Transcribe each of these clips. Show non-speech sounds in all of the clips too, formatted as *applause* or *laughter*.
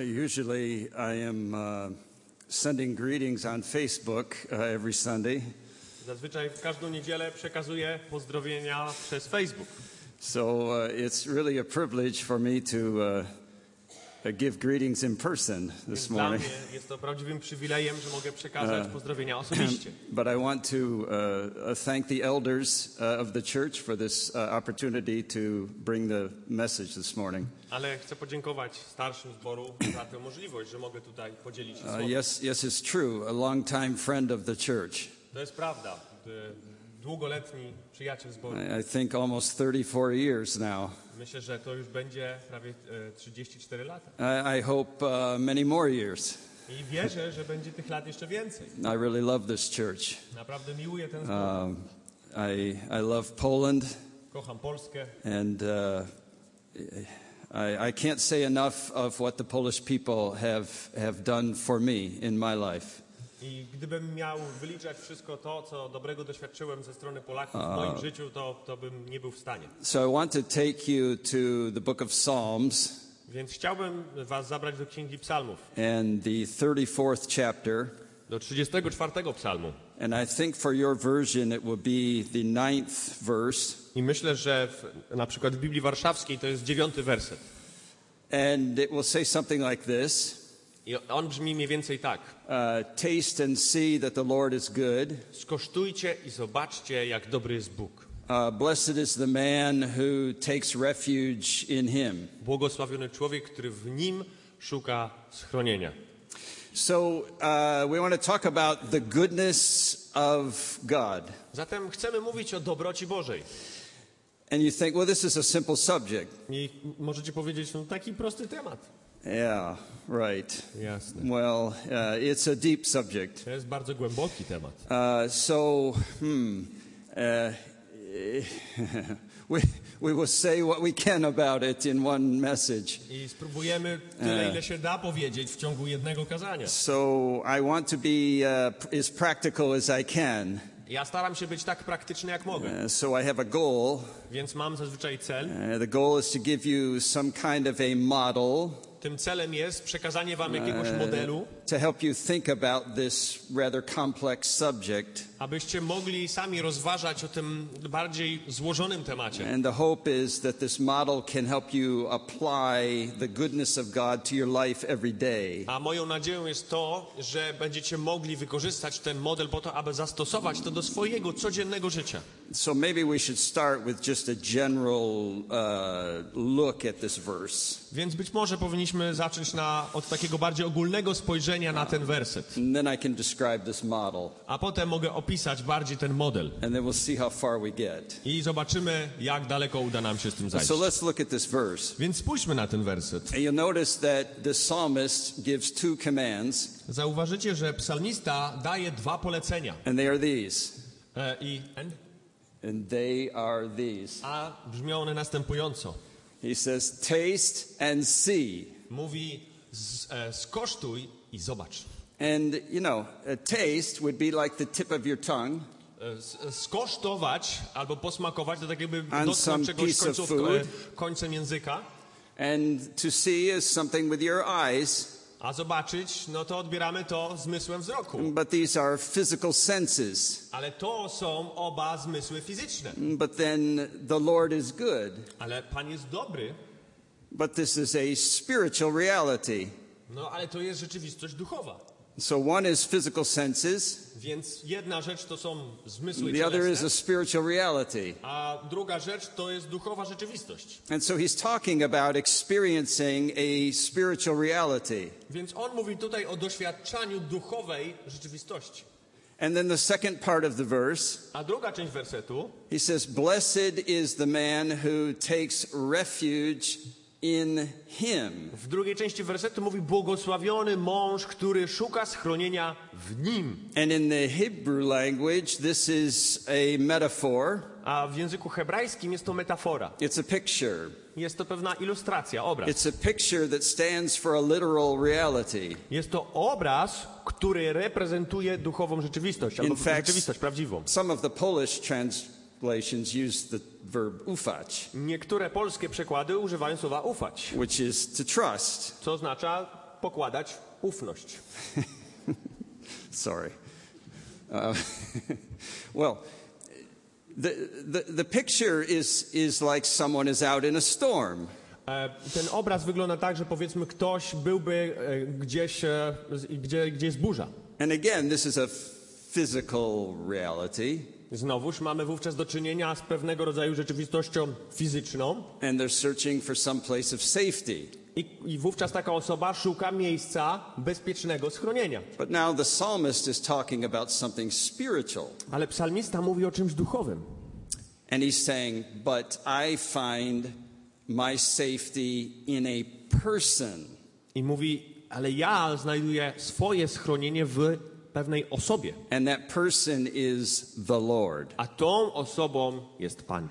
Usually, I am uh, sending greetings on Facebook uh, every Sunday. Zazwyczaj w każdą niedzielę przekazuję pozdrowienia przez Facebook. So uh, it's really a privilege for me to uh, give greetings in person this morning. jest to prawdziwym przywilejem, że mogę przekazać pozdrowienia *clears throat* osobiście. But I want to uh, uh, thank the elders uh, of the church for this uh, opportunity to bring the message this morning. Ale chcę podziękować starszym zboru za tę możliwość, że mogę tutaj podzielić się Uh, słowem. yes, yes, it's true. A long-time friend of the church. To jest prawda. Długoletni przyjaciel zboru. I think almost 34 years now. Myślę, że to już będzie prawie e, 34 lata. I, I hope uh, many more years. I wierzę, że będzie tych lat jeszcze więcej. I really love this church. Naprawdę miłuję ten zbór. Um, I, I love Poland, Kocham Polskę. and uh, I, I can't say enough of what the Polish people have, have done for me in my life. I gdybym miał wyliczać wszystko to, co dobrego doświadczyłem ze strony Polaków w moim życiu, to, to bym nie był w stanie. So I want to take you to the book of Psalms Więc chciałbym was zabrać do Księgi Psalmów, and the 34th chapter. do 34 psalmu. And I think for your version it will be the ninth verse. I myślę, że w, na przykład w Biblii Warszawskiej to jest dziewiąty werset. And it will say something like this I on brzmi mniej więcej tak. uh, Taste and see that the Lord is good. Skosztujcie i zobaczcie, jak dobry jest Bóg. Uh, blessed is the man who takes refuge in him. Błogosławiony człowiek, który w nim szuka schronienia. So, uh, we want to talk about the goodness of God. Zatem chcemy mówić o dobroci Bożej. And you think, well, this is a simple subject. I możecie powiedzieć, no taki prosty temat. Yeah, right. Jasne. Well, uh, it's a deep subject. To jest bardzo głęboki temat. Uh, so, hmm, uh, *laughs* we, we will say what we can about it in one message. I spróbujemy tyle, ile się da powiedzieć w ciągu jednego kazania. So, I want to be uh, as practical as I can. Ja staram się być tak praktyczny, jak mogę. Uh, so, I have a goal. Więc mam zazwyczaj cel. Uh, the goal is to give you some kind of a model Tym celem jest przekazanie wam jakiegoś modelu, to help you think about this rather complex subject. abyście mogli sami rozważać o tym bardziej złożonym temacie. And the hope is that this model can help you apply the goodness of God to your life every day. A moją nadzieją jest to, że będziecie mogli wykorzystać ten model po to, aby zastosować to do swojego codziennego życia. So maybe we should start with just a general uh, look at this verse. Więc być może powinniśmy zacząć na, od takiego bardziej ogólnego spojrzenia na ten werset. And then I can describe this model. A potem mogę opisać bardziej ten model. And then we'll see how far we get. I zobaczymy, jak daleko uda nam się z tym zajść. So let's look at this verse. Więc spójrzmy na ten werset. And you'll notice that the psalmist gives two commands, Zauważycie, że psalmista daje dwa polecenia. and they are these. E, I, and, And they are these. a brzmią one następująco. He says, Taste and see. Mówi, z, e, skosztuj i zobacz. And, you know, a taste would be like the tip of your tongue. E, e, Skosztować albo posmakować to tak jakby dotknąć czegoś końcówką, e, końcem języka. And to see is something with your eyes, A zobaczyć, no to odbieramy to zmysłem wzroku. but these are physical senses. Ale to są oba zmysły fizyczne. But then the Lord is good. Ale Pan jest dobry, But this is a spiritual reality. no ale to jest rzeczywistość duchowa. So one is physical senses, Więc jedna rzecz to są zmysły the other is a spiritual reality. a druga rzecz to jest duchowa rzeczywistość. And so he's talking about experiencing a spiritual reality. Więc on mówi tutaj o doświadczaniu duchowej rzeczywistości. And then the second part of the verse, A druga część wersetu he says, Blessed is the man who takes refuge in him. w drugiej części wersetu mówi błogosławiony mąż, który szuka schronienia w nim. And in the Hebrew language, this is a metaphor, A w języku hebrajskim jest to metafora. it's a picture. Jest to pewna ilustracja, obraz. It's a picture that stands for a literal reality. Jest to obraz, który reprezentuje duchową rzeczywistość, albo fact, rzeczywistość prawdziwą. some of the Polish translations use the verb ufać, Niektóre polskie przekłady używają słowa ufać, which is to trust. co oznacza pokładać ufność. *laughs* Sorry. Uh, *laughs* well, the, the, the picture is, is like someone is out in a storm. Ten obraz wygląda tak, że powiedzmy ktoś byłby gdzieś, gdzie, gdzie jest burza. And again, this is a physical reality, Znowuż mamy wówczas do czynienia z pewnego rodzaju rzeczywistością fizyczną and they're searching for some place of safety. i, i wówczas taka osoba szuka miejsca bezpiecznego schronienia. But now the psalmist is talking about something spiritual. Ale psalmista mówi o czymś duchowym. And he's saying, But I find my safety in a person. I mówi, ale ja znajduję swoje schronienie w pewnej osobie, And that person is the Lord. a tą osobą jest Pan.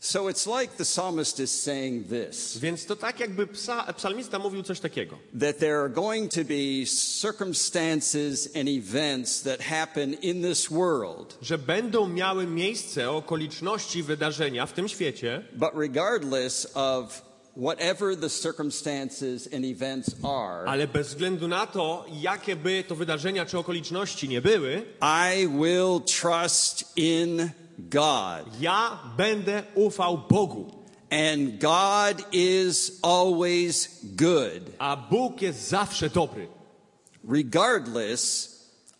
So it's like the psalmist is saying this. Więc to tak jakby psa, psalmista mówił coś takiego, that there are going to be circumstances and events that happen in this world, że będą miały miejsce okoliczności, wydarzenia w tym świecie, but regardless of whatever the circumstances and events are, ale bez względu na to, jakie by to wydarzenia czy okoliczności nie były, I will trust in God. ja będę ufał Bogu. And God is always good, A Bóg jest zawsze dobry. regardless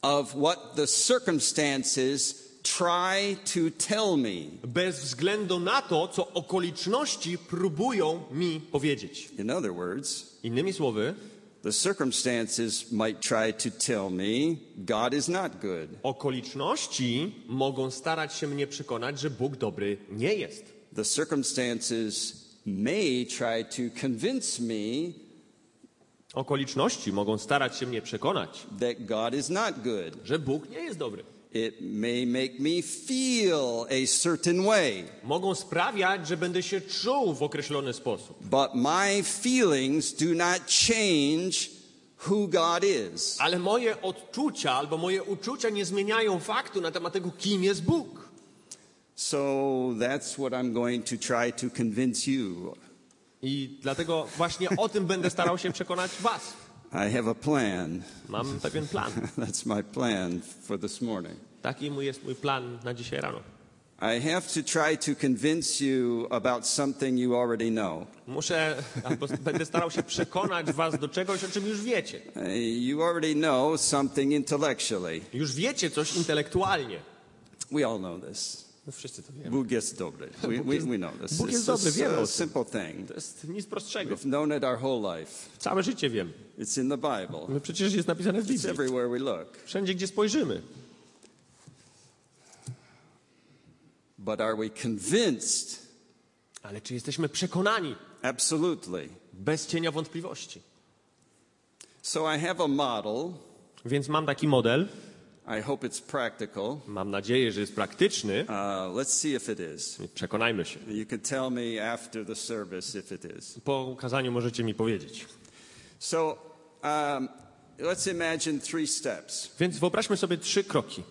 of what the circumstances try to tell me. Bez względu na to, co okoliczności próbują mi powiedzieć. In other words, Innymi słowy, the circumstances might try to tell me God is not good. okoliczności mogą starać się mnie przekonać, że Bóg dobry nie jest. The circumstances may try to convince me Okoliczności mogą starać się mnie przekonać, that God is not good. że Bóg nie jest dobry. It may make me feel a certain way, Mogą sprawiać, że będę się czuł w określony sposób. but my feelings do not change who God is. Ale moje odczucia albo moje uczucia nie zmieniają faktu na temat tego, kim jest Bóg. So that's what I'm going to try to convince you. I dlatego właśnie o tym będę starał się przekonać Was. I have a plan. Mam pewien plan. *laughs* That's my plan for this morning. Taki mój jest mój plan na dzisiaj rano. I have to try to convince you about something you already know. Muszę, *laughs* będę starał się przekonać Was do czegoś, o czym już wiecie. Uh, You already know something intellectually. Już wiecie coś intelektualnie. We all know this. No wszyscy to wiemy. Bóg jest dobry. *laughs* We, Bóg we, jest- we know this. Bóg jest dobry, wiemy o simple thing. To jest nic prostszego. We've known it our whole life. Całe życie wiem. It's in the Bible. No przecież jest napisane w It's Biblii. everywhere we look. Wszędzie, gdzie spojrzymy. But are we convinced? Ale czy jesteśmy przekonani? Absolutely. Bez cienia wątpliwości. So I have a model. Więc mam taki model. I hope it's practical. Mam nadzieję, że jest praktyczny. Uh, let's see if it is. Przekonajmy się. You can tell me after the service if it is. Po ukazaniu możecie mi powiedzieć. So um, let's imagine three steps Więc wyobraźmy sobie trzy kroki.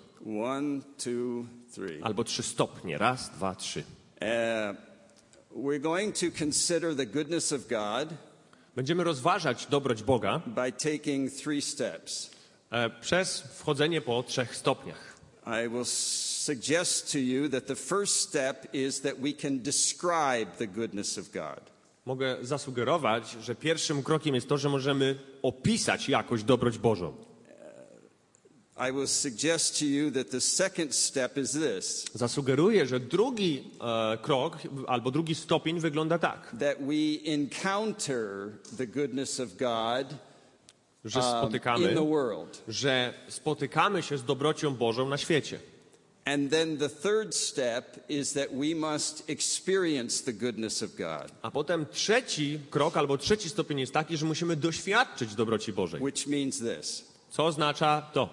one, two, three. Albo trzy stopnie. Raz, dwa, trzy. Uh, we're going to consider the goodness of God Będziemy rozważać dobroć Boga by taking three steps. E, przez wchodzenie po trzech stopniach. I will suggest to you that the first step is that we can describe the goodness of God. Mogę zasugerować, że pierwszym krokiem jest to, że możemy opisać jakoś dobroć Bożą. I will suggest to you that the second step is this Zasugeruję, że drugi e, krok albo drugi stopień wygląda tak, that we encounter the goodness of God że um, spotykamy, że spotykamy się z dobrocią Bożą na świecie. And then the third step is that we must experience the goodness of God, A potem trzeci krok albo trzeci stopień jest taki, że musimy doświadczyć dobroci Bożej. which means this Co oznacza to?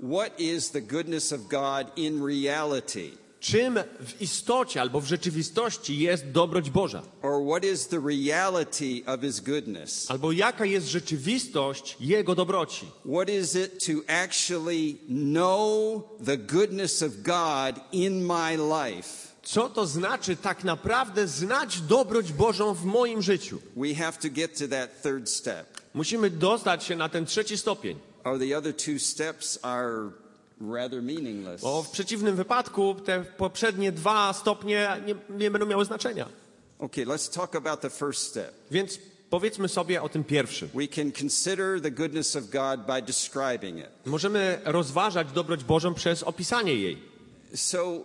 What is the goodness of God in reality? Czym w istocie albo w rzeczywistości jest dobroć Boża? Or what is the reality of His goodness? Albo jaka jest rzeczywistość Jego dobroci? What is it to actually know the goodness of God in my life? Co to znaczy tak naprawdę znać dobroć Bożą w moim życiu? we have to get to that third step. Musimy dostać się na ten trzeci stopień. Or the other two steps are. Bo w przeciwnym wypadku te poprzednie dwa stopnie nie, nie będą miały znaczenia. Okay, let's talk about the first step. Więc powiedzmy sobie o tym pierwszym. We can consider the goodness of God by describing it. Możemy rozważać dobroć Bożą przez opisanie jej. So,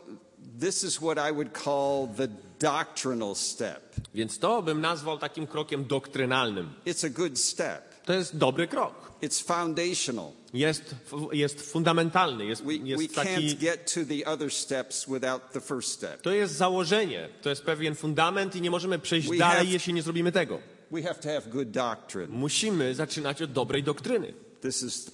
this is what I would call the doctrinal step. Więc to bym nazwał takim krokiem doktrynalnym. It's a good step, To jest dobry krok. it's foundational. Jest, jest fundamentalny, jest, We, we jest can't taki, get to the other steps without the first step. to jest założenie, to jest pewien fundament i nie możemy przejść We dalej, have- jeśli nie zrobimy tego. We have to have good doctrine. Musimy zaczynać od dobrej doktryny. This is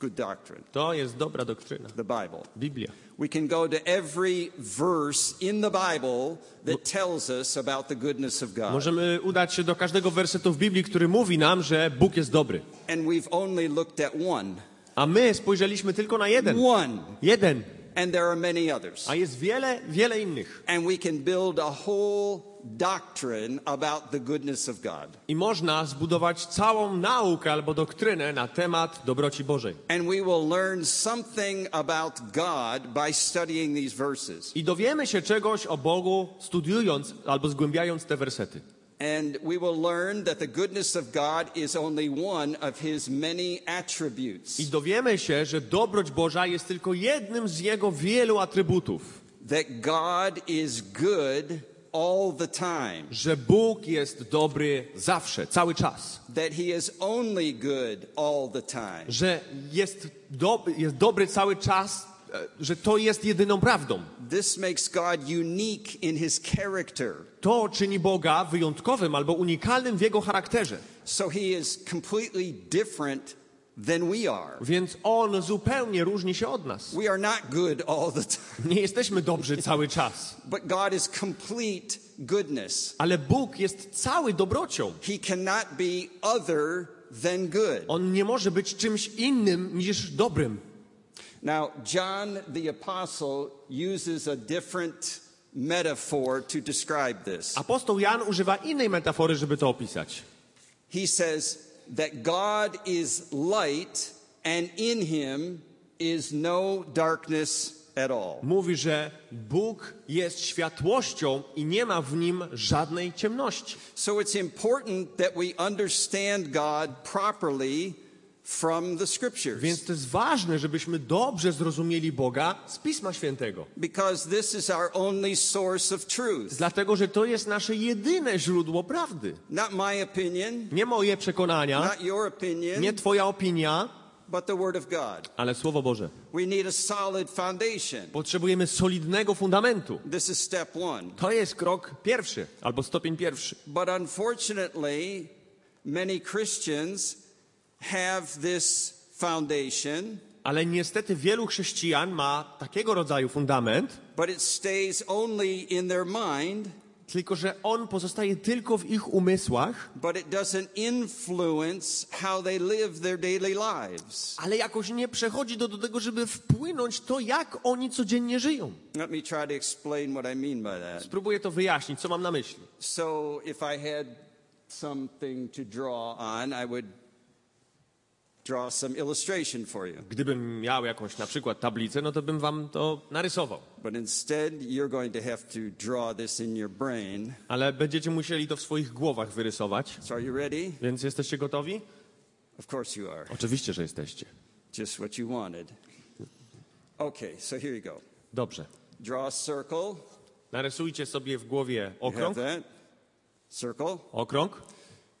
good doctrine, To jest dobra doktryna. the Bible. Biblia. We can go to every verse in the Bible that tells us about the goodness of God. Możemy udać się do każdego wersetu w Biblii, który mówi nam, że Bóg jest dobry. And we've only looked at one. A my spojrzeliśmy tylko na jeden. One. Jeden. And there are many others. A jest wiele, wiele innych. And we can build a whole doctrine about the goodness of God. I można zbudować całą naukę albo doktrynę na temat dobroci Bożej. And we will learn something about God by studying these verses. I dowiemy się czegoś o Bogu studiując albo zgłębiając te wersety. And we will learn that the goodness of God is only one of his many attributes. I dowiemy się, że dobroć Boża jest tylko jednym z Jego wielu atrybutów. That God is good all the time. Że Bóg jest dobry zawsze, cały czas. That he is only good all the time. Że jest, do, jest dobry cały czas, że to jest jedyną prawdą. This makes God unique in his character. To czyni Boga wyjątkowym albo unikalnym w Jego charakterze. So he is completely different than we are. Więc On zupełnie różni się od nas. We are not good all the time, Nie jesteśmy dobrzy cały czas. but God is complete goodness. Ale Bóg jest cały dobrocią. He cannot be other than good. On nie może być czymś innym niż dobrym. Now, John the Apostle uses a different metaphor to describe this. Apostoł Jan używa innej metafory, żeby to opisać. He says that God is light and in him is no darkness at all. Mówi, że Bóg jest światłością i nie ma w nim żadnej ciemności. So it's important that we understand God properly from the scriptures. Więc to jest ważne, żebyśmy dobrze zrozumieli Boga z Pisma Świętego. Because this is our only source of truth. Dlatego, że to jest nasze jedyne źródło prawdy. Not my opinion, Nie moje przekonania, not your opinion, nie Twoja opinia, but the Word of God. ale Słowo Boże. We need a solid foundation. Potrzebujemy solidnego fundamentu. This is step one. To jest krok pierwszy albo stopień pierwszy. But unfortunately, many Christians have this foundation, Ale niestety wielu chrześcijan ma takiego rodzaju fundament, but it stays only in their mind, tylko że on pozostaje tylko w ich umysłach, but it doesn't influence how they live their daily lives. ale jakoś nie przechodzi do, do tego, żeby wpłynąć to, jak oni codziennie żyją. Let me try to explain what I mean by that. Spróbuję to wyjaśnić, co mam na myśli. So, if I had something to draw on, I would draw some illustration for you. Gdybym miał jakąś na przykład tablicę, no to bym wam to narysował. But instead, you're going to have to draw this in your brain. Ale będziecie musieli to w swoich głowach wyrysować. So, are you ready? Więc jesteście gotowi? Of course, you are. Oczywiście, że jesteście. Just what you wanted. Okay, so here you go. Dobrze. Draw a circle. Narysujcie sobie w głowie okrąg. that. Circle. Okrąg.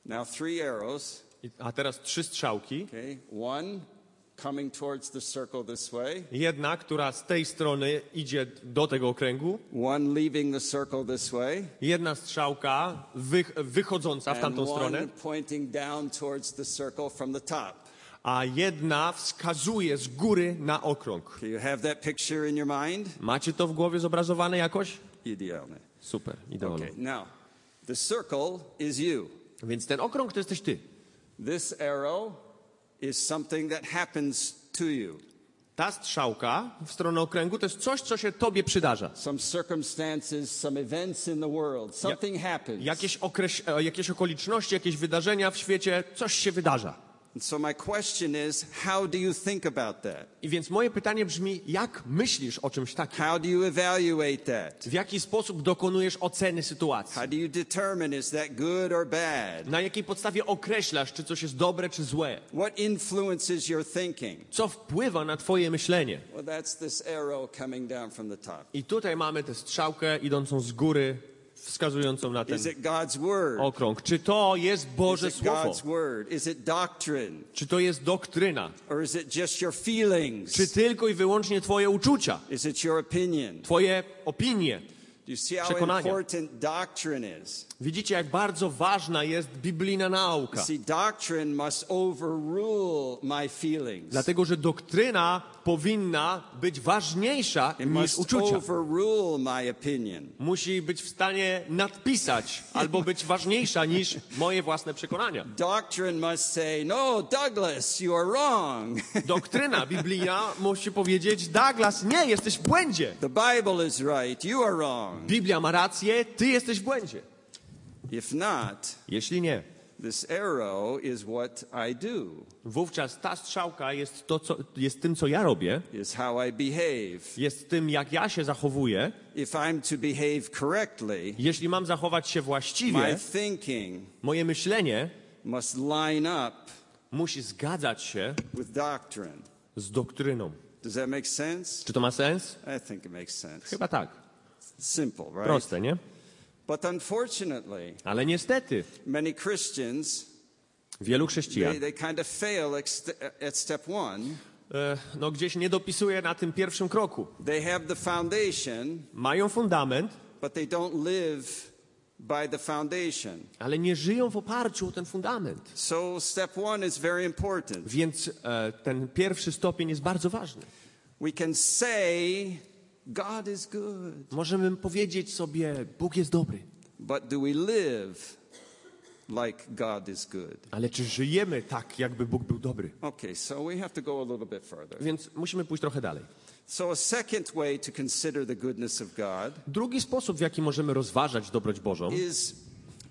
Now, three arrows. A teraz trzy strzałki. Okay, one coming towards the circle this way, Jedna, która z tej strony idzie do tego okręgu. one leaving the circle this way, Jedna strzałka wych, wychodząca w tamtą stronę. one pointing down towards the circle from the top. A jedna wskazuje z góry na okrąg. Okay, you have that picture in your mind? Macie to w głowie zobrazowane jakoś? Idealnie. Super, idealnie. Okay, now, the circle is you. Więc ten okrąg to jesteś ty. This arrow is something that happens to you. Ta strzałka w stronę okręgu to jest coś, co się tobie przydarza. Some circumstances, some events in the world. Something happens. Jakieś, okreś, jakieś okoliczności, jakieś wydarzenia w świecie, coś się wydarza. So my question is, how do you think about that? I więc moje pytanie brzmi, jak myślisz o czymś takim? How do you evaluate that? W jaki sposób dokonujesz oceny sytuacji? How do you determine is that good or bad? Na jakiej podstawie określasz, czy coś jest dobre, czy złe? What influences your thinking? Co wpływa na twoje myślenie? Well, that's this arrow coming down from the top. I tutaj mamy tę strzałkę idącą z góry, wskazującą na ten okrąg. Czy to jest Boże Słowo? Czy to jest doktryna? Czy tylko i wyłącznie twoje uczucia? Twoje opinie? Przekonania. Widzicie, jak bardzo ważna jest biblijna nauka. See, doctrine must overrule my feelings. Dlatego, że doktryna powinna być ważniejsza It niż uczucia. overrule my opinion. Musi być w stanie nadpisać albo być ważniejsza niż moje własne przekonania. Doctrine must say, no, Douglas, you are wrong. *laughs* Doktryna biblijna musi powiedzieć: Douglas, nie, jesteś w błędzie. the Bible is right, you are wrong. Biblia ma rację, ty jesteś w błędzie. If not, Jeśli nie, this arrow is what I do, wówczas ta strzałka jest, to, co, jest tym, co ja robię, is how I behave. jest tym, jak ja się zachowuję. If I'm to behave correctly, Jeśli mam zachować się my właściwie, thinking moje myślenie must line up musi zgadzać się with doctrine. z doktryną. Does that make sense? Czy to ma sens? I think it makes sense. Chyba tak. Simple, right? Proste, nie? But unfortunately, Ale niestety, many Christians wielu they, chrześcijan they kind of fail at st- at step one. e, no, gdzieś nie dopisuje na tym pierwszym kroku. They have the foundation, Mają fundament, but they don't live by the foundation. ale nie żyją w oparciu o ten fundament. So step one is very important. Więc e, ten pierwszy stopień jest bardzo ważny. We can say Możemy powiedzieć sobie, Bóg jest dobry, but do we live like God is good? ale czy żyjemy tak, jakby Bóg był dobry? Okay, so we have to go a little bit further. Więc musimy pójść trochę dalej. So a second way to consider the goodness of God Drugi sposób, w jaki możemy rozważać dobroć Bożą, is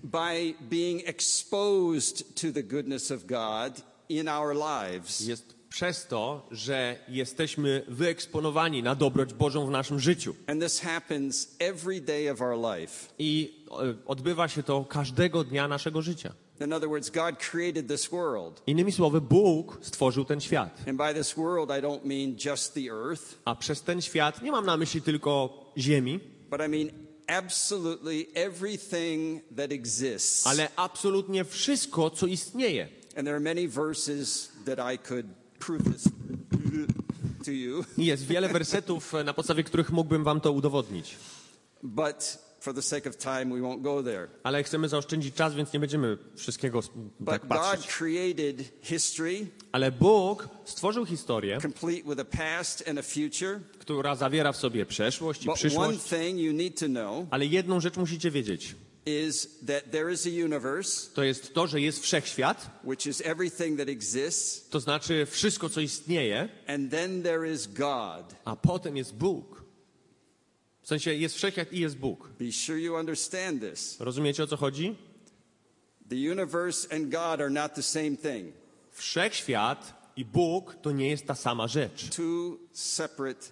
by being exposed to the goodness of God in our lives. jest przez to, że jesteśmy wyeksponowani na dobroć Bożą w naszym życiu. And this happens every day of our life. I e, odbywa się to każdego dnia naszego życia. In other words, God created this world. Innymi słowy, Bóg stworzył ten świat. And by this world, I don't mean just the earth, A przez ten świat nie mam na myśli tylko Ziemi, but I mean absolutely everything that exists. ale absolutnie wszystko, co istnieje. And there are many verses that I could Jest wiele wersetów, e, na podstawie których mógłbym wam to udowodnić. Ale chcemy zaoszczędzić czas, więc nie będziemy wszystkiego tak patrzeć. Ale Bóg stworzył historię, która zawiera w sobie przeszłość i przyszłość. Ale jedną rzecz musicie wiedzieć. Is that there is a universe, To jest to, że jest wszechświat, which is everything that exists, to znaczy wszystko, co istnieje, and then there is God. a potem jest Bóg. W sensie jest wszechświat i jest Bóg. Be sure you understand this. Rozumiecie o co chodzi? The universe and God are not the same thing, Wszechświat i Bóg to nie jest ta sama rzecz. two separate.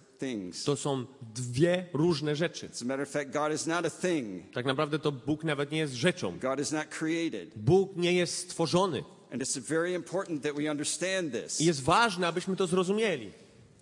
To są dwie różne rzeczy. Tak naprawdę to Bóg nawet nie jest rzeczą. Bóg nie jest stworzony. I jest ważne, abyśmy to zrozumieli.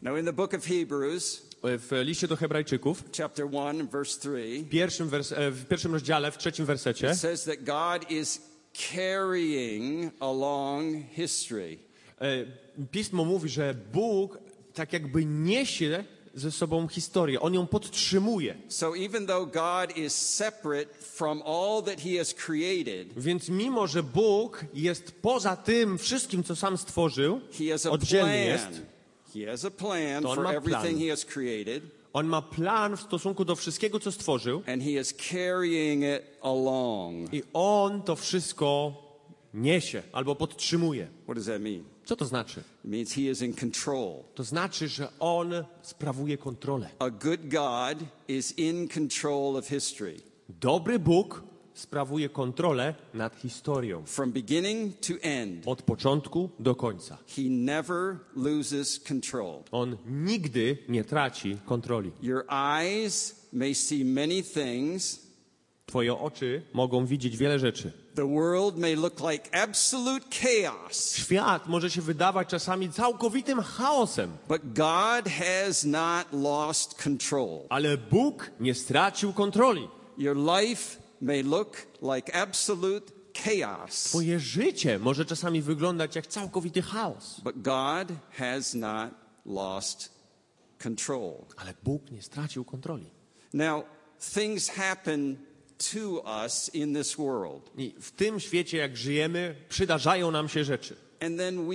Now, in the book of Hebrews, W liście do Hebrajczyków, chapter 1, verse 3, w pierwszym, wers- e, w pierwszym rozdziale, w trzecim wersecie, it says that God is carrying along history. e, pismo mówi, że Bóg tak jakby niesie ze sobą historię. On ją podtrzymuje. So even though God is separate from all that he has created, Więc mimo, że Bóg jest poza tym wszystkim, co sam stworzył, he has a oddzielny jest. He has a plan To on for ma everything plan. he has created, on ma plan w stosunku do wszystkiego, co stworzył and he is carrying it along. i on to wszystko niesie albo podtrzymuje. What does that mean? Co to znaczy? It means He is in control. To znaczy, że On sprawuje kontrolę. A good God is in control of history. Dobry Bóg sprawuje kontrolę nad historią. From beginning to end, Od początku do końca. He never loses control. On nigdy nie traci kontroli. Your eyes may see many things. Twoje oczy mogą widzieć wiele rzeczy. The world may look like absolute chaos, Świat może się wydawać czasami całkowitym chaosem, but God has not lost control. ale Bóg nie stracił kontroli. Your life may look like absolute chaos, Twoje życie może czasami wyglądać jak całkowity chaos, but God has not lost control. ale Bóg nie stracił kontroli. Now, things happen to us in this world, I w tym świecie, jak żyjemy, przydarzają nam się rzeczy. and then we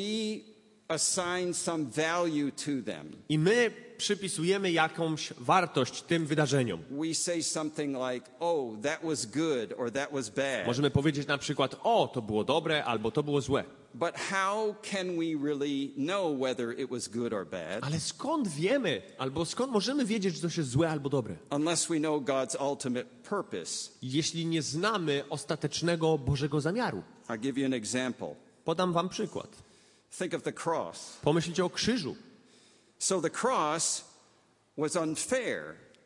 assign some value to them. I my przypisujemy jakąś wartość tym wydarzeniom. We say something like, oh, that was good or that was bad. Możemy powiedzieć na przykład, o, to było dobre albo to było złe. But how can we really know whether it was good or bad Ale skąd wiemy, albo skąd możemy wiedzieć, że to jest złe albo dobre? unless we know God's ultimate purpose? Jeśli nie znamy ostatecznego Bożego zamiaru. I'll give you an example. Podam wam przykład. Think of the cross. Pomyślcie o krzyżu. So the cross was unfair.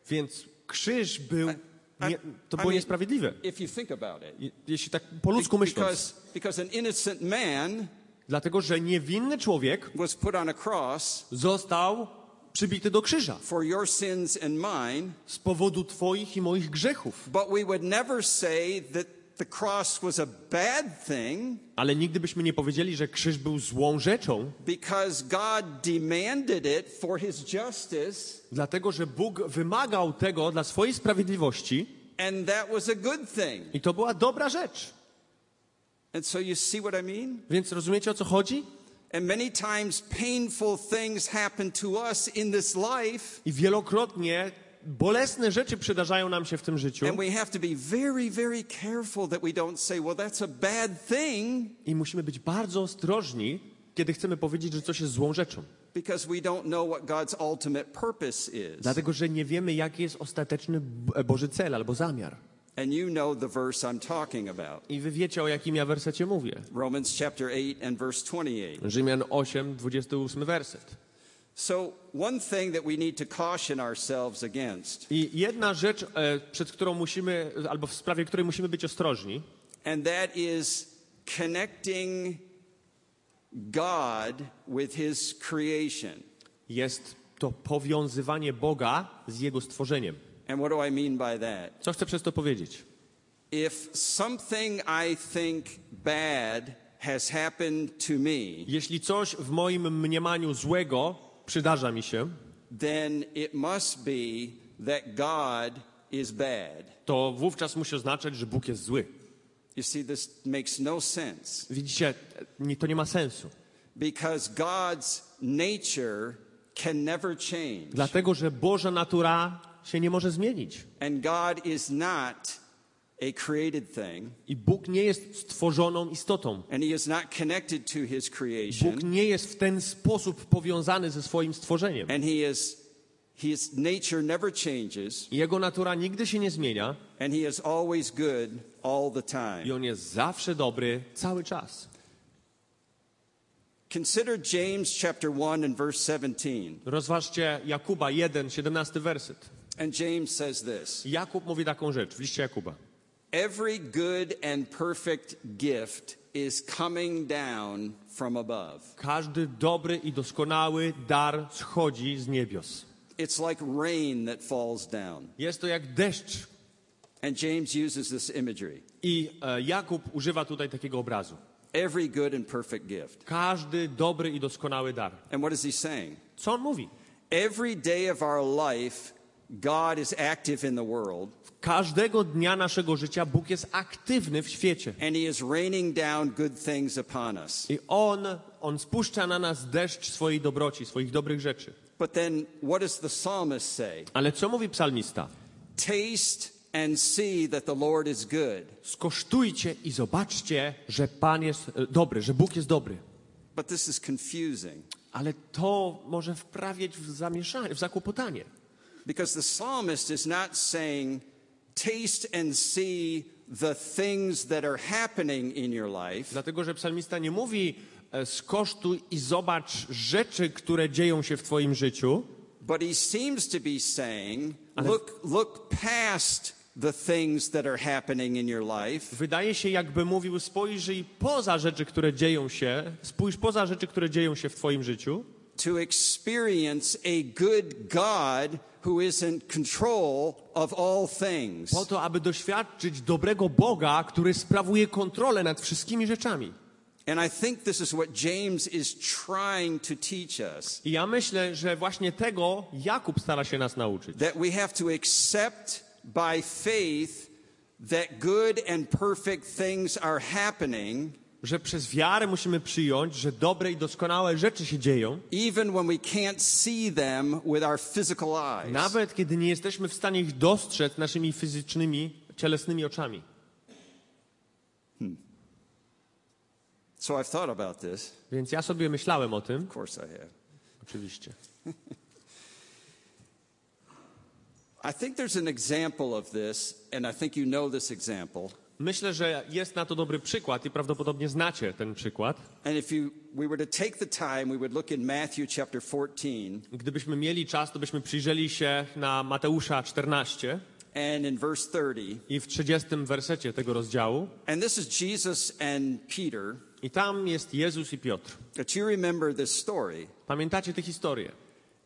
Więc krzyż był, nie, to I było mean, niesprawiedliwe. It. Jeśli tak po ludzku myśląc. Because, because an innocent man Dlatego, że niewinny człowiek został przybity do krzyża mine, z powodu twoich i moich grzechów. but we would never say that the cross was a bad thing Ale nigdy byśmy nie powiedzieli, że krzyż był złą rzeczą, because God demanded it for his justice, dlatego że Bóg wymagał tego dla swojej sprawiedliwości i to była dobra rzecz. Więc rozumiecie o co chodzi? I wielokrotnie bolesne rzeczy przydarzają nam się w tym życiu and we have to be very, very careful that we don't say, well, that's a bad thing, i musimy być bardzo ostrożni, kiedy chcemy powiedzieć, że coś jest złą rzeczą. because we don't know what God's ultimate purpose is. Dlatego, że nie wiemy, jaki jest ostateczny Boży cel albo zamiar. And you know the verse I'm talking about. I wy wiecie, o jakim ja wersecie mówię. Romans chapter 8 and verse 28. Rzymian 8, 28 werset. So, one thing that we need to caution ourselves against, I jedna rzecz, e, przed którą musimy, albo w sprawie której musimy być ostrożni, and that is connecting God with His creation. jest to powiązywanie Boga z Jego stworzeniem. And what do I mean by that? Co chcę przez to powiedzieć? If something I think bad has happened to me, Jeśli coś w moim mniemaniu złego przydarza mi się, then it must be that God is bad. to wówczas musi oznaczać, że Bóg jest zły. You see, this makes no sense Widzicie, to nie ma sensu. because God's nature can never change. Dlatego, że Boża natura się nie może zmienić. And God is not a created thing, I Bóg nie jest stworzoną istotą. and He is not connected to His creation, Bóg nie jest w ten sposób powiązany ze swoim stworzeniem. and He is His nature never changes, I Jego natura nigdy się nie zmienia and He is always good all the i time. On jest zawsze dobry cały czas. Consider James chapter 1 and verse 17. Rozważcie Jakuba 1, 17 werset. And James says this Jakub mówi taką rzecz w liście Jakuba. Every good and perfect gift is coming down from above. Każdy dobry i doskonały dar schodzi z niebios. It's like rain that falls down. Jest to jak deszcz. And James uses this imagery. I e, Jakub używa tutaj takiego obrazu. Every good and perfect gift. Każdy dobry i doskonały dar. And what is he saying? Co on mówi? Every day of our life, God is active in the world, Każdego dnia naszego życia Bóg jest aktywny w świecie. and He is raining down good things upon us. I On, On spuszcza na nas deszcz swojej dobroci, swoich dobrych rzeczy. But then, what does the psalmist say? Ale co mówi psalmista? Taste and see that the Lord is good. Skosztujcie i zobaczcie, że Pan jest e, dobry, że Bóg jest dobry. But this is confusing Ale to może wprawiać w zamieszanie, w zakłopotanie. Because the psalmist is not saying, taste and see the things that are happening in your life. Dlatego, że psalmista nie mówi e, skosztuj i zobacz rzeczy, które dzieją się w twoim życiu, But he seems to be saying, look, look past the things that are happening in your life. Wydaje się, jakby mówił, spojrzyj poza rzeczy, które dzieją się, spójrz poza rzeczy, które dzieją się w Twoim życiu, to experience a good God who is in control of all things. po to, aby doświadczyć dobrego Boga, który sprawuje kontrolę nad wszystkimi rzeczami. And I think this is what James is trying to teach us I ja myślę, że właśnie tego Jakub stara się nas nauczyć. that we have to accept by faith that good and perfect things are happening, Że przez wiarę musimy przyjąć, że dobre i doskonałe rzeczy się dzieją, even when we can't see them with our physical eyes. nawet kiedy nie jesteśmy w stanie ich dostrzec naszymi fizycznymi, cielesnymi oczami. So I've thought about this. Więc ja sobie myślałem o tym, Of course I have. oczywiście. *laughs* I think there's an example of this, and I think you know this example. Myślę, że jest na to dobry przykład i prawdopodobnie znacie ten przykład. And if you, we were to take the time, we would look in Matthew chapter 14, Gdybyśmy mieli czas, to byśmy przyjrzeli się na Mateusza 14 and in verse 30. i w 30 wersecie tego rozdziału. And this is Jesus and Peter. I tam jest Jezus i Piotr. But you remember this story. Pamiętacie tę historię?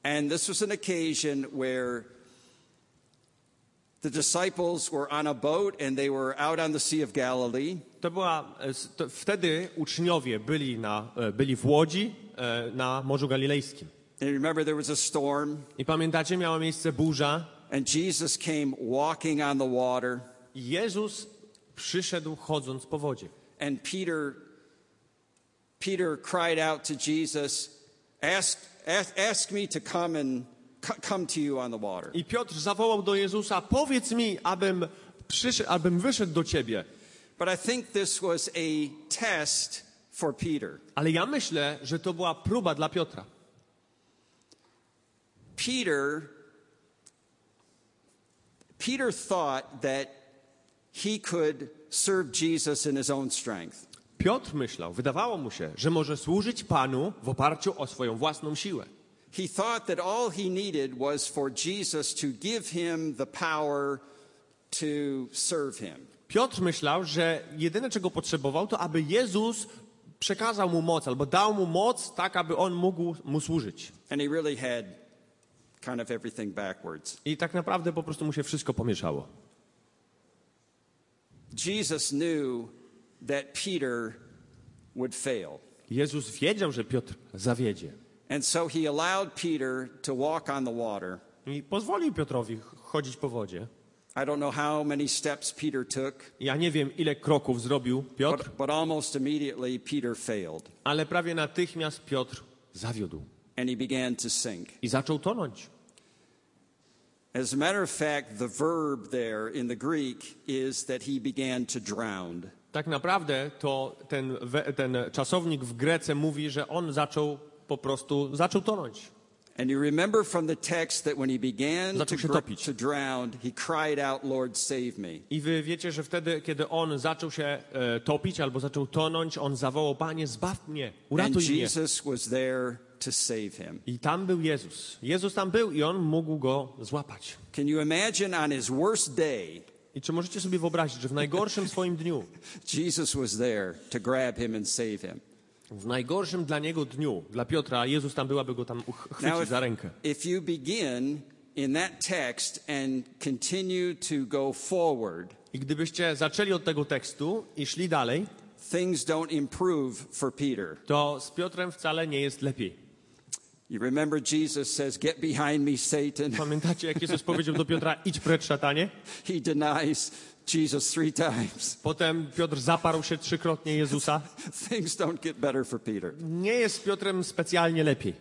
And this was an occasion where the disciples were on a boat and they were out on the Sea of Galilee. To była, to wtedy uczniowie byli, na, byli w łodzi na Morzu Galilejskim. And remember, there was a storm, I pamiętacie, miała miejsce burza and Jesus came walking on the water. Jezus przyszedł chodząc po wodzie. And Peter, Peter cried out to Jesus, ask, ask, ask me to come and come to you on the water. I Piotr zawołał do Jezusa, powiedz mi, abym, przyszedł, abym wyszedł do Ciebie. But I think this was a test for Peter. Ale ja myślę, że to była próba dla Piotra. Peter, Peter thought that he could serve Jesus in his own strength. Piotr myślał, wydawało mu się, że może służyć Panu w oparciu o swoją własną siłę. He thought that all he needed was for Jesus to give him the power to serve him. Piotr myślał, że jedyne czego potrzebował, to aby Jezus przekazał mu moc albo dał mu moc tak, aby on mógł mu służyć. And he really had kind of everything backwards. I tak naprawdę po prostu mu się wszystko pomieszało. Jesus knew that Peter would fail. Jezus wiedział, że Piotr zawiedzie. And so he allowed Peter to walk on the water. I pozwolił Piotrowi chodzić po wodzie. I don't know how many steps Peter took, Ja nie wiem, ile kroków zrobił Piotr, but, but almost immediately Peter failed ale prawie natychmiast Piotr zawiódł and he began to sink. i zaczął tonąć. As a matter of fact, the verb there in the Greek is that he began to drown. Tak naprawdę to ten, ten czasownik w Grece mówi, że on zaczął po prostu, zaczął tonąć. And you remember from the text that when he began to, to drown, he cried out, Lord, save me. I wy wiecie, że wtedy, kiedy on zaczął się e, topić albo zaczął tonąć, on zawołał, Panie, zbaw mnie, And uratuj mnie. Jesus was there to save him. I tam był Jezus. Jezus tam był i on mógł go złapać. Can you imagine on his worst day, I czy możecie sobie wyobrazić, że w najgorszym swoim dniu, *laughs* Jesus was there to grab him and save him? W najgorszym dla niego dniu, dla Piotra, Jezus tam był, aby go tam chwycić za rękę. if you begin in that text and continue to go forward, I gdybyście zaczęli od tego tekstu i szli dalej, things don't improve for Peter. to z Piotrem wcale nie jest lepiej. You remember Jesus says, Get behind me, Satan. Pamiętacie, jak Jezus powiedział do Piotra, *laughs* idź precz szatanie? He denies Jesus three times. Potem Piotr zaparł się trzykrotnie Jezusa. *laughs* Things don't get better for Peter. Nie jest z Piotrem specjalnie lepiej.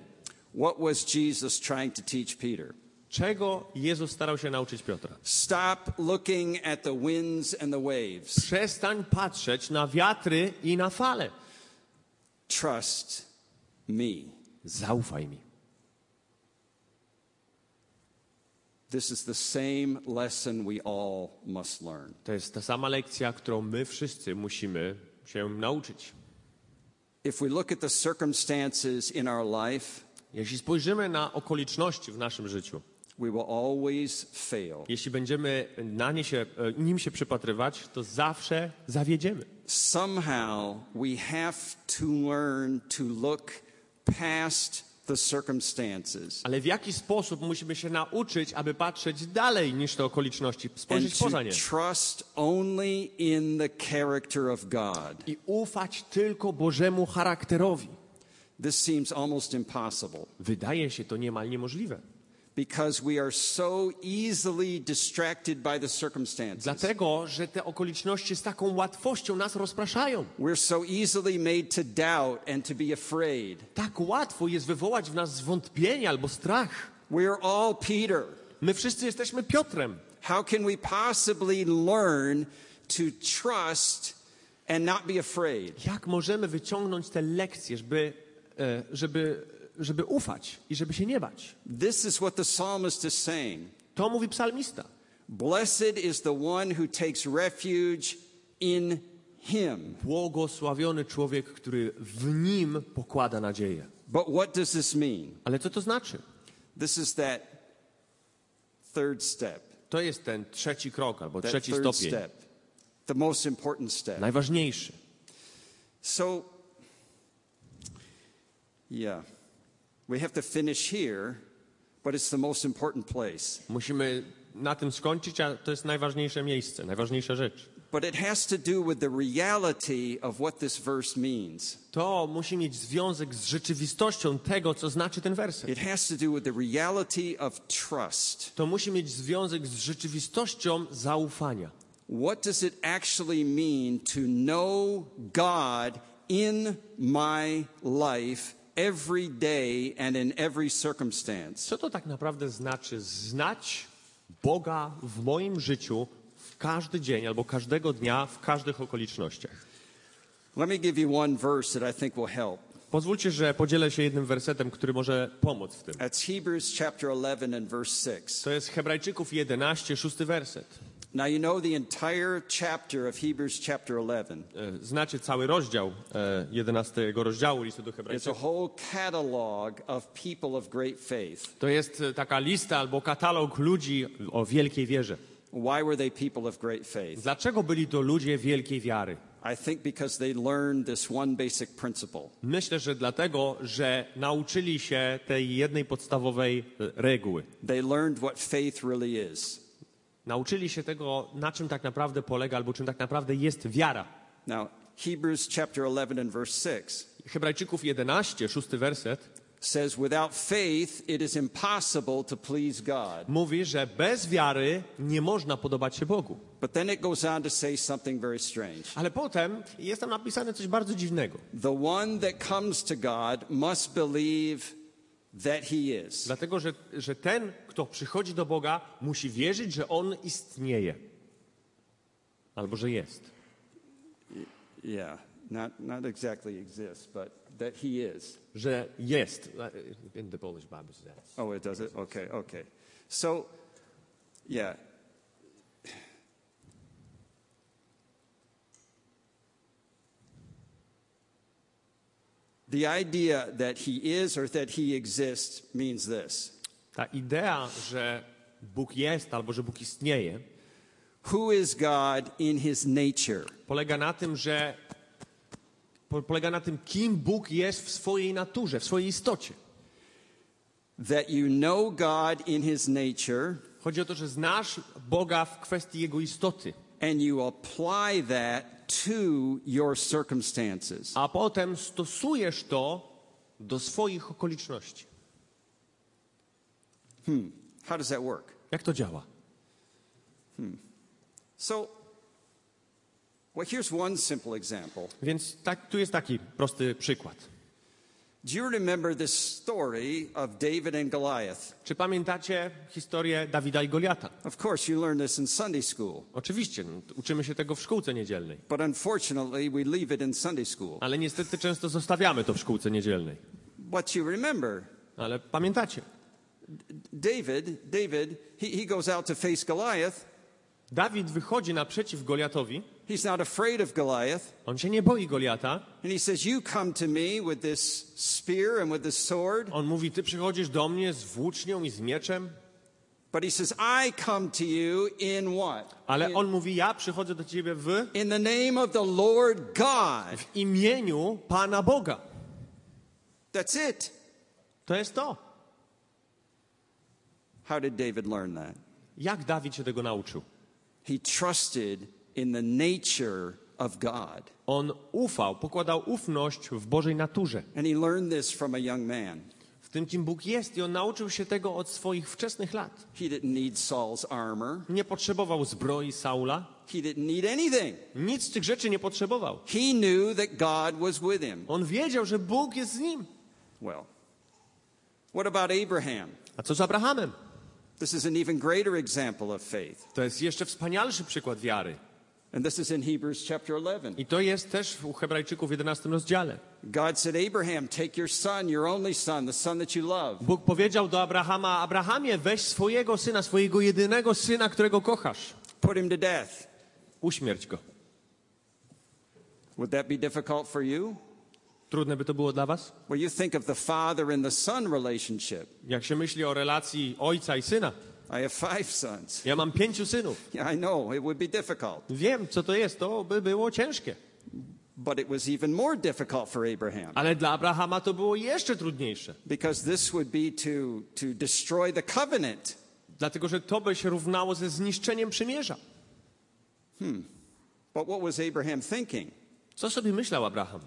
What was Jesus trying to teach Peter? Czego Jezus starał się nauczyć Piotra? Stop looking at the winds and the waves. Przestań patrzeć na wiatry i na fale. Trust me. Zaufaj mi. This is the same lesson we all must learn. To jest ta sama lekcja, którą my wszyscy musimy się nauczyć. If we look at the circumstances in our life, Jeśli spojrzymy na okoliczności w naszym życiu, we will always fail. jeśli będziemy na nie się, e, nim się przypatrywać, to zawsze zawiedziemy. Somehow we have to learn to look past the circumstances Ale w jaki sposób musimy się nauczyć, aby patrzeć dalej niż te okoliczności, and spojrzeć poza nie trust only in the character of God. i ufać tylko Bożemu charakterowi? This seems almost impossible Wydaje się to niemal niemożliwe. Because we are so easily distracted by the circumstances. Dlatego, że te okoliczności z taką łatwością nas rozpraszają. We're so easily made to doubt and to be afraid. Tak łatwo jest wywołać w nas zwątpienie albo strach. We're all Peter. My wszyscy jesteśmy Piotrem. How can we possibly learn to trust and not be afraid? Jak możemy wyciągnąć te lekcje, żeby, e, żeby, żeby ufać i żeby się nie bać? This is what the psalmist is saying. To mówi psalmista. Blessed is the one who takes refuge in him. Błogosławiony człowiek, który w nim pokłada nadzieję. But what does this mean? Ale co to znaczy? This is that third step. To jest ten trzeci krok albo That trzeci stopień. step. The most important step. Najważniejszy. So, yeah, we have to finish here, but it's the most important place. Musimy na tym skończyć, a to jest najważniejsze miejsce, najważniejsza rzecz. But it has to do with the reality of what this verse means. To musi mieć związek z rzeczywistością tego, co znaczy ten werset. It has to do with the reality of trust. To musi mieć związek z rzeczywistością zaufania. What does it actually mean to know God in my life every day and in every circumstance? Co to tak naprawdę znaczy znać Boga w moim życiu w każdy dzień albo każdego dnia, w każdych okolicznościach? Let me give you one verse that I think will help. Pozwólcie, że podzielę się jednym wersetem, który może pomóc w tym. That's Hebrews chapter 11 and verse 6. To jest Hebrajczyków 11, szósty werset. Now, you know the entire chapter of Hebrews chapter 11. E, Znacie cały rozdział e, 11 rozdziału listu do It's a Hebrajczyków. whole catalog of people of great faith. To jest e, taka lista albo katalog ludzi o wielkiej wierze. Why were they people of great faith? Dlaczego byli to ludzie wielkiej wiary? I think because they learned this one basic principle Myślę, że dlatego, że nauczyli się tej jednej podstawowej e, reguły. they learned what faith really is. Nauczyli się tego, na czym tak naprawdę polega, albo czym tak naprawdę jest wiara. Now, Hebrews chapter 11 and verse 6 Hebrajczyków 11, szósty werset, says, Without faith, it is impossible to please God. mówi, że bez wiary nie można podobać się Bogu. But then it goes on to say something very strange. Ale potem jest tam napisane coś bardzo dziwnego. The one that comes to God must believe that he is. Dlatego, że, że ten, kto przychodzi do Boga, musi wierzyć, że On istnieje. Albo że jest. Yeah, not, not exactly exists, but that he is. Że jest. In the Polish Bible says. Oh, it does it? Okay, okay. So, yeah. The idea that he is or that he exists means this Ta idea, że Bóg jest albo że Bóg istnieje, Who is God in his nature? polega na tym, że polega na tym, kim Bóg jest w swojej naturze, w swojej istocie. That you know God in his nature Chodzi o to, że znasz Boga w kwestii Jego istoty, and you apply that to your circumstances. a potem stosujesz to do swoich okoliczności. How does that work? Jak to działa? So, well, here's one simple example. Więc tak, tu jest taki prosty przykład. Do you remember this story of David and Goliath? Czy pamiętacie historię Dawida i Goliata? Of course, you learn this in Sunday school, Oczywiście, no, uczymy się tego w szkółce niedzielnej. but unfortunately, we leave it in Sunday school. Ale niestety często zostawiamy to w szkółce niedzielnej. What you remember, Ale pamiętacie, David, David, he, he goes out to face Goliath. Dawid wychodzi naprzeciw Goliatowi, He's not afraid of Goliath. on się nie boi Goliata, And he says, You come to me with this spear and with this sword. on mówi, ty przychodzisz do mnie z włócznią i z mieczem, But he says, I come to you in what? ale on mówi, ja przychodzę do ciebie w, In the name of the Lord God. w imieniu Pana Boga. That's it. To jest to. How did David learn that? Jak Dawid się tego nauczył? He trusted in the nature of God. On ufał, pokładał ufność w Bożej naturze, And he learned this from a young man. w tym, kim Bóg jest i on nauczył się tego od swoich wczesnych lat. He didn't need Saul's armor, Nie potrzebował zbroi Saula, he didn't need anything. nic z tych rzeczy nie potrzebował. He knew that God was with him. On wiedział, że Bóg jest z nim. Well, what about Abraham? A co z Abrahamem? This is an even greater example of faith. To jest jeszcze wspanialszy przykład wiary. And this is in Hebrews chapter 11. I to jest też u Hebrajczyków w 11 rozdziale. God said, Abraham, take your son, your only son, the son that you love, Bóg powiedział do Abrahama: Abrahamie, weź swojego syna, swojego jedynego syna, którego kochasz. put him to death. Uśmierć go. Would that be difficult for you? Trudne by to było dla was? Well, you think of the father and the son relationship. Jak się myśli o relacji ojca i syna. I have five sons. Ja mam pięciu synów. Yeah, I know it would be difficult, Wiem, co to jest. To by było ciężkie. but it was even more difficult for Abraham Ale dla Abrahama to było jeszcze trudniejsze. because this would be to, to destroy the covenant. Dlatego, że to by się równało ze zniszczeniem przymierza. But what was Abraham thinking? Co sobie myślał Abraham?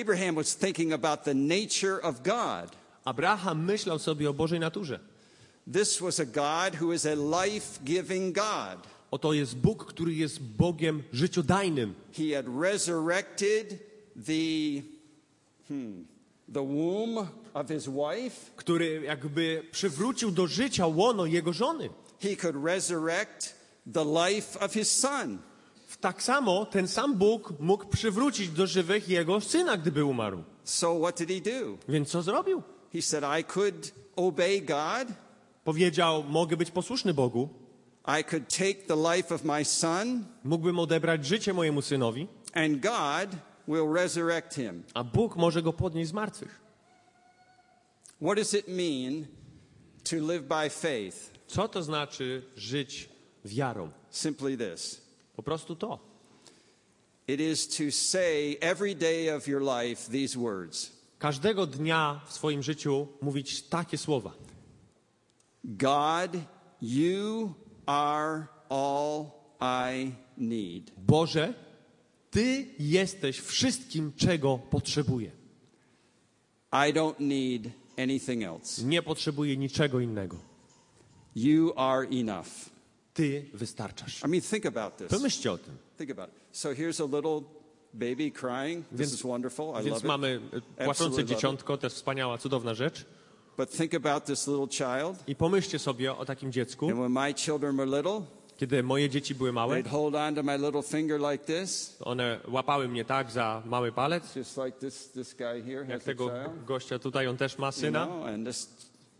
Abraham was thinking about the nature of God. Abraham myślał sobie o Bożej naturze. This was a God who is a life giving God. Oto jest Bóg, który jest Bogiem życiodajnym. He had resurrected the, hmm, the womb of his wife. który jakby przywrócił do życia łono jego żony. He could resurrect the life of his son. Tak samo ten sam Bóg mógł przywrócić do żywych jego syna, gdyby umarł. So what did he do? Więc co zrobił? He said, I could obey God. Powiedział: Mogę być posłuszny Bogu, I could take the life of my son, mógłbym odebrać życie mojemu synowi, and God will resurrect him. a Bóg może go podnieść z martwych. What does it mean to live by faith? Co to znaczy żyć wiarą? Simply this Po prostu to. it is to say every day of your life these words Każdego dnia w swoim życiu mówić takie słowa. God, you are all I need. Boże, Ty jesteś wszystkim, czego potrzebuję. I don't need anything else. Nie potrzebuję niczego innego. You are enough. Ty wystarczasz. I mean, think about this. Pomyślcie o tym. Think about it. So here's a little baby crying. This Więc- is wonderful. I Więc love mamy e, płaczące Absolutely dzieciątko, to jest wspaniała, cudowna rzecz. But think about this little child. I pomyślcie sobie o takim dziecku, And when my children were little, kiedy moje dzieci były małe, they'd hold on to my little finger like this, one łapały mnie tak za mały palec, just like this. This guy here jak has a tego child, gościa tutaj, on też ma you syna know, and this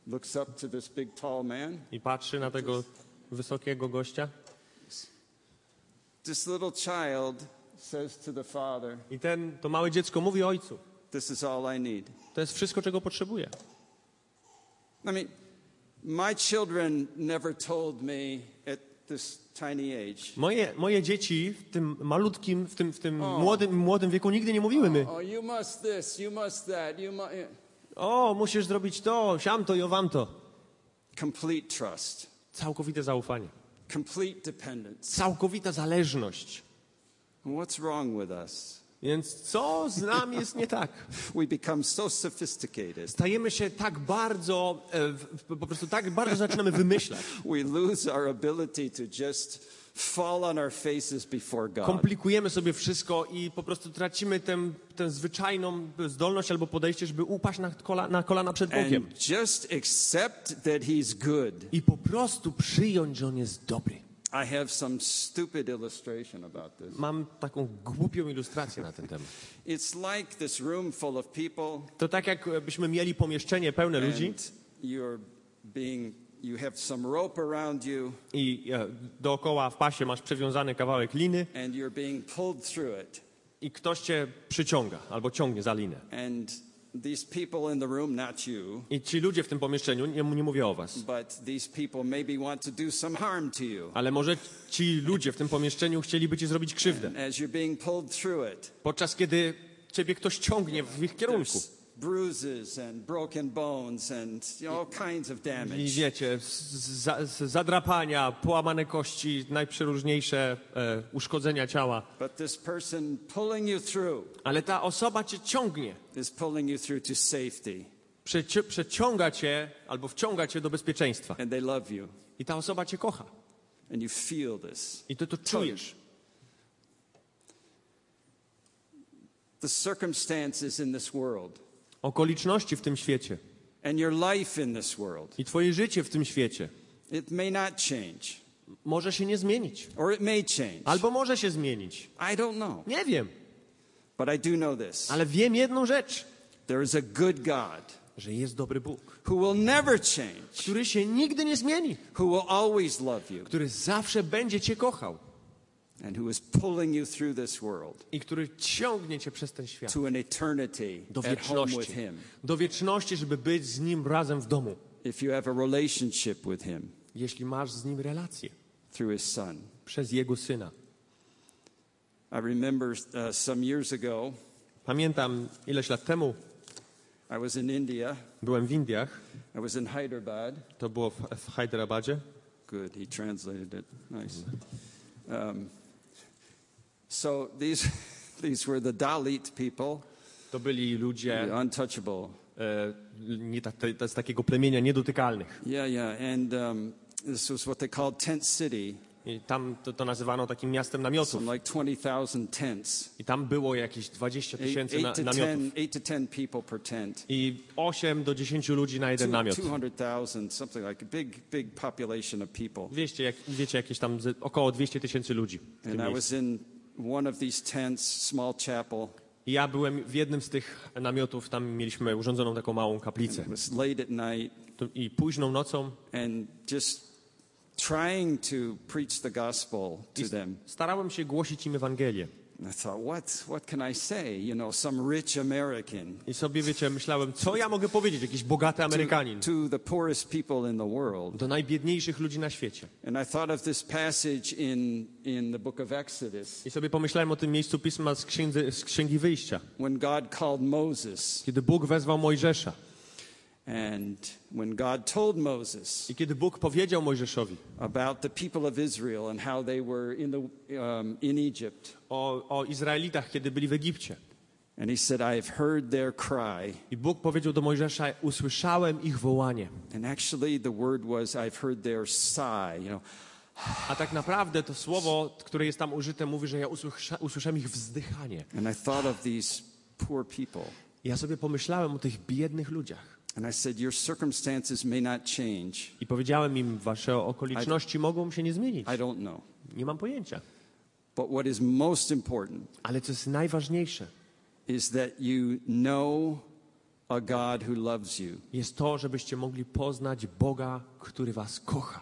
looks up to this big tall man. i patrzy na tego wysokiego gościa. This little child says to the father, I ten, to małe dziecko mówi ojcu, "This is all I need." to jest wszystko, czego potrzebuje. I mean, my children never told me at this tiny age, Moje, moje dzieci w tym malutkim, w tym, w tym młodym, młodym wieku nigdy nie mówiły my, "Oh, you must this, you must that, you must." o, musisz zrobić to, siam to i owam to. Complete trust, Całkowite zaufanie. complete dependence. Całkowita zależność. What's wrong with us? Więc co z nami jest nie tak? *laughs* We become so sophisticated. Stajemy się tak bardzo, e, po prostu tak bardzo zaczynamy wymyślać. *laughs* We lose our ability to just fall on our faces before God. komplikujemy sobie wszystko i po prostu tracimy tę, tę zwyczajną zdolność albo podejście, żeby upaść na, kola, na kolana przed Bogiem. And just accept that He's good. I po prostu przyjąć, że On jest dobry. I have some stupid illustration about this. Mam taką głupią ilustrację na ten temat. It's like this room full of people, To tak jakbyśmy mieli pomieszczenie pełne ludzi you're being, you have some rope around you, i e, dookoła w pasie masz przewiązany kawałek liny and you're being pulled through it. i ktoś cię przyciąga albo ciągnie za linę. And these people in the room, not you, I ci ludzie w tym pomieszczeniu, nie, nie mówię o was, but these people maybe want to do some harm to you. ale może ci ludzie w tym pomieszczeniu chcieliby ci zrobić krzywdę. As you're being pulled through it, Podczas kiedy ciebie ktoś ciągnie w ich kierunku. there's bruises and broken bones and all kinds of I damage. wiecie, z, za- z zadrapania, połamane kości, najprzeróżniejsze e, uszkodzenia ciała. But this person pulling you through Ale ta osoba cię ciągnie, is pulling you through to safety, przeci- przeciąga cię albo wciąga cię do bezpieczeństwa. and they love you, I ta osoba cię kocha. and you feel this. I ty to czujesz. The circumstances in this world Okoliczności w tym świecie. And your life in this world, i twoje życie w tym świecie. It may not change, może się nie zmienić. or it may change. Albo może się zmienić. I don't know. Nie wiem, But I do know this. Ale wiem jedną rzecz, there is a good God że jest dobry Bóg, who will never change, który się nigdy nie zmieni, who will always love you, który zawsze będzie cię kochał and who is pulling you through this world i który ciągnie cię przez ten świat to an eternity do wieczności. Him. Do wieczności, żeby być z nim razem w domu, If you have a relationship with Him jeśli masz z nim relację through His Son. przez jego syna. I remember uh, some years ago, Pamiętam ileś lat temu I was in India. byłem w Indiach, I was in Hyderabad. to było w, w. Good, he translated it. Nice. Um, so these, *laughs* these were the Dalit people, To byli ludzie untouchable. e, nie, ta, to z takiego plemienia niedotykalnych. Yeah, yeah. And um, this was what they called Tent City, I tam to, to nazywano takim miastem namiotów. like 20,000 tents. I tam było jakieś 20 Eight, tysięcy na, namiotów. 10, eight to 10 people per tent. I 8 do 10 ludzi na jeden namiot. 200,000, something like a big, big population of people. 200, jak, wiecie, jakieś tam około 200 tysięcy ludzi. And I was in one of these tents, small chapel. Ja byłem w jednym z tych namiotów, tam mieliśmy urządzoną taką małą kaplicę. It was late at night, I późną nocą and just trying to preach the gospel to them. starałem się głosić im Ewangelię. I thought, what, what can I say? You know, some rich American I sobie, wiecie, myślałem, co ja mogę powiedzieć, jakiś bogaty Amerykanin, to, to the poorest people in the world. do najbiedniejszych ludzi na świecie. And I thought of this passage in, in the book of Exodus I sobie pomyślałem o tym miejscu pisma z, księdzy, z Księgi Wyjścia, when God called Moses. kiedy Bóg wezwał Mojżesza. And when God told Moses I kiedy Bóg powiedział Mojżeszowi about the people of Israel and how they were in, the, in Egypt, o, o Izraelitach, kiedy byli w Egipcie. and he said, I have heard their cry. I Bóg powiedział do Mojżesza, usłyszałem ich wołanie. And actually, the word was, I've heard their sigh. You know, A tak naprawdę to słowo, które jest tam użyte, mówi, że ja usłysza, usłyszałem ich wzdychanie. and I thought of these poor people. I ja sobie pomyślałem o tych biednych ludziach. And I said, Your circumstances may not change. I powiedziałem im, wasze okoliczności mogą się nie zmienić. I don't know. Nie mam pojęcia. But what is most important Ale co jest najważniejsze, is that you know a God who loves you. jest to, żebyście mogli poznać Boga, który was kocha.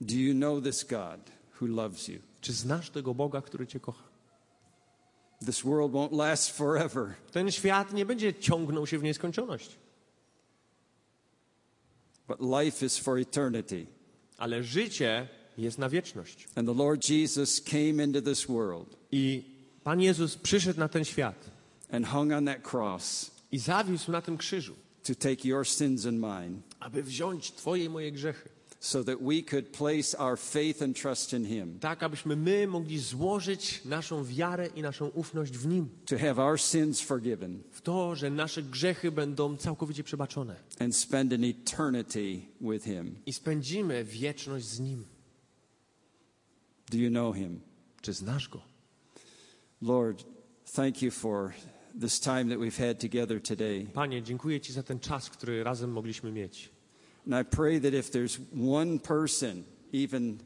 Do you know this God who loves you? Czy znasz tego Boga, który cię kocha? This world won't last forever. Ten świat nie będzie ciągnął się w nieskończoność, But life is for eternity. ale życie jest na wieczność. And the Lord Jesus came into this world I Pan Jezus przyszedł na ten świat and hung on that cross i zawisł na tym krzyżu, to take your sins and mine, aby wziąć Twoje i moje grzechy, so that we could place our faith and trust in Him, Tak, abyśmy my mogli złożyć naszą wiarę i naszą ufność w Nim. to have our sins forgiven, W to, że nasze grzechy będą całkowicie przebaczone. and spend an eternity with Him. I spędzimy wieczność z Nim. Do you know Him? Czy znasz Go? Lord, thank you for this time that we've had together today. Panie, dziękuję Ci za ten czas, który razem mogliśmy mieć. And I pray that if there's one person, even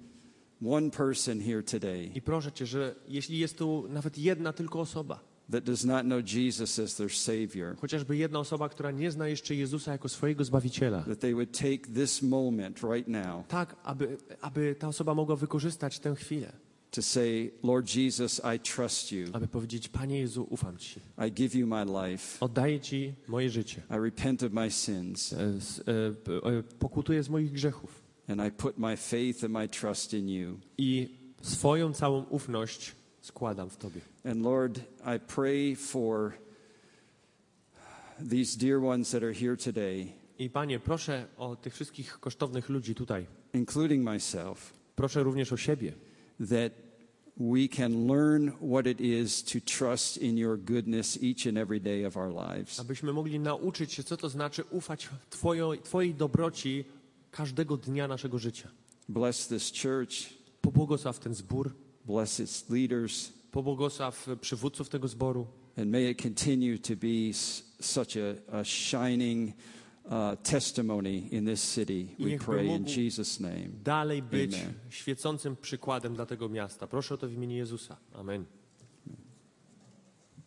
one person here today, I proszę Cię, że jeśli jest tu nawet jedna tylko osoba, that does not know Jesus as their Savior, chociażby jedna osoba, która nie zna jeszcze Jezusa jako swojego Zbawiciela, that they would take this moment right now tak, aby, aby ta osoba mogła wykorzystać tę chwilę, to say, Lord Jesus, I trust you. aby powiedzieć: Panie Jezu, ufam Ci. I give you my life. Oddaję Ci moje życie. I repent of my sins. E, e, e, Pokutuję z moich grzechów And I put my faith and my trust in you. i swoją całą ufność składam w Tobie. And Lord, I pray for these dear ones that are here today, I Panie, proszę o tych wszystkich kosztownych ludzi tutaj. including myself, Proszę również o siebie, that we can learn what it is to trust in your goodness each and every day of our lives. abyśmy mogli nauczyć się, co to znaczy ufać twojo, Twojej dobroci każdego dnia naszego życia. Bless this church, Pobłogosław ten zbór, bless its leaders, pobłogosław przywódców tego zboru and may it continue to be such a, a shining uh, testimony in this city. We pray in Jesus' name. dalej być Amen. świecącym przykładem dla tego miasta. Proszę o to w imieniu Jezusa. Amen.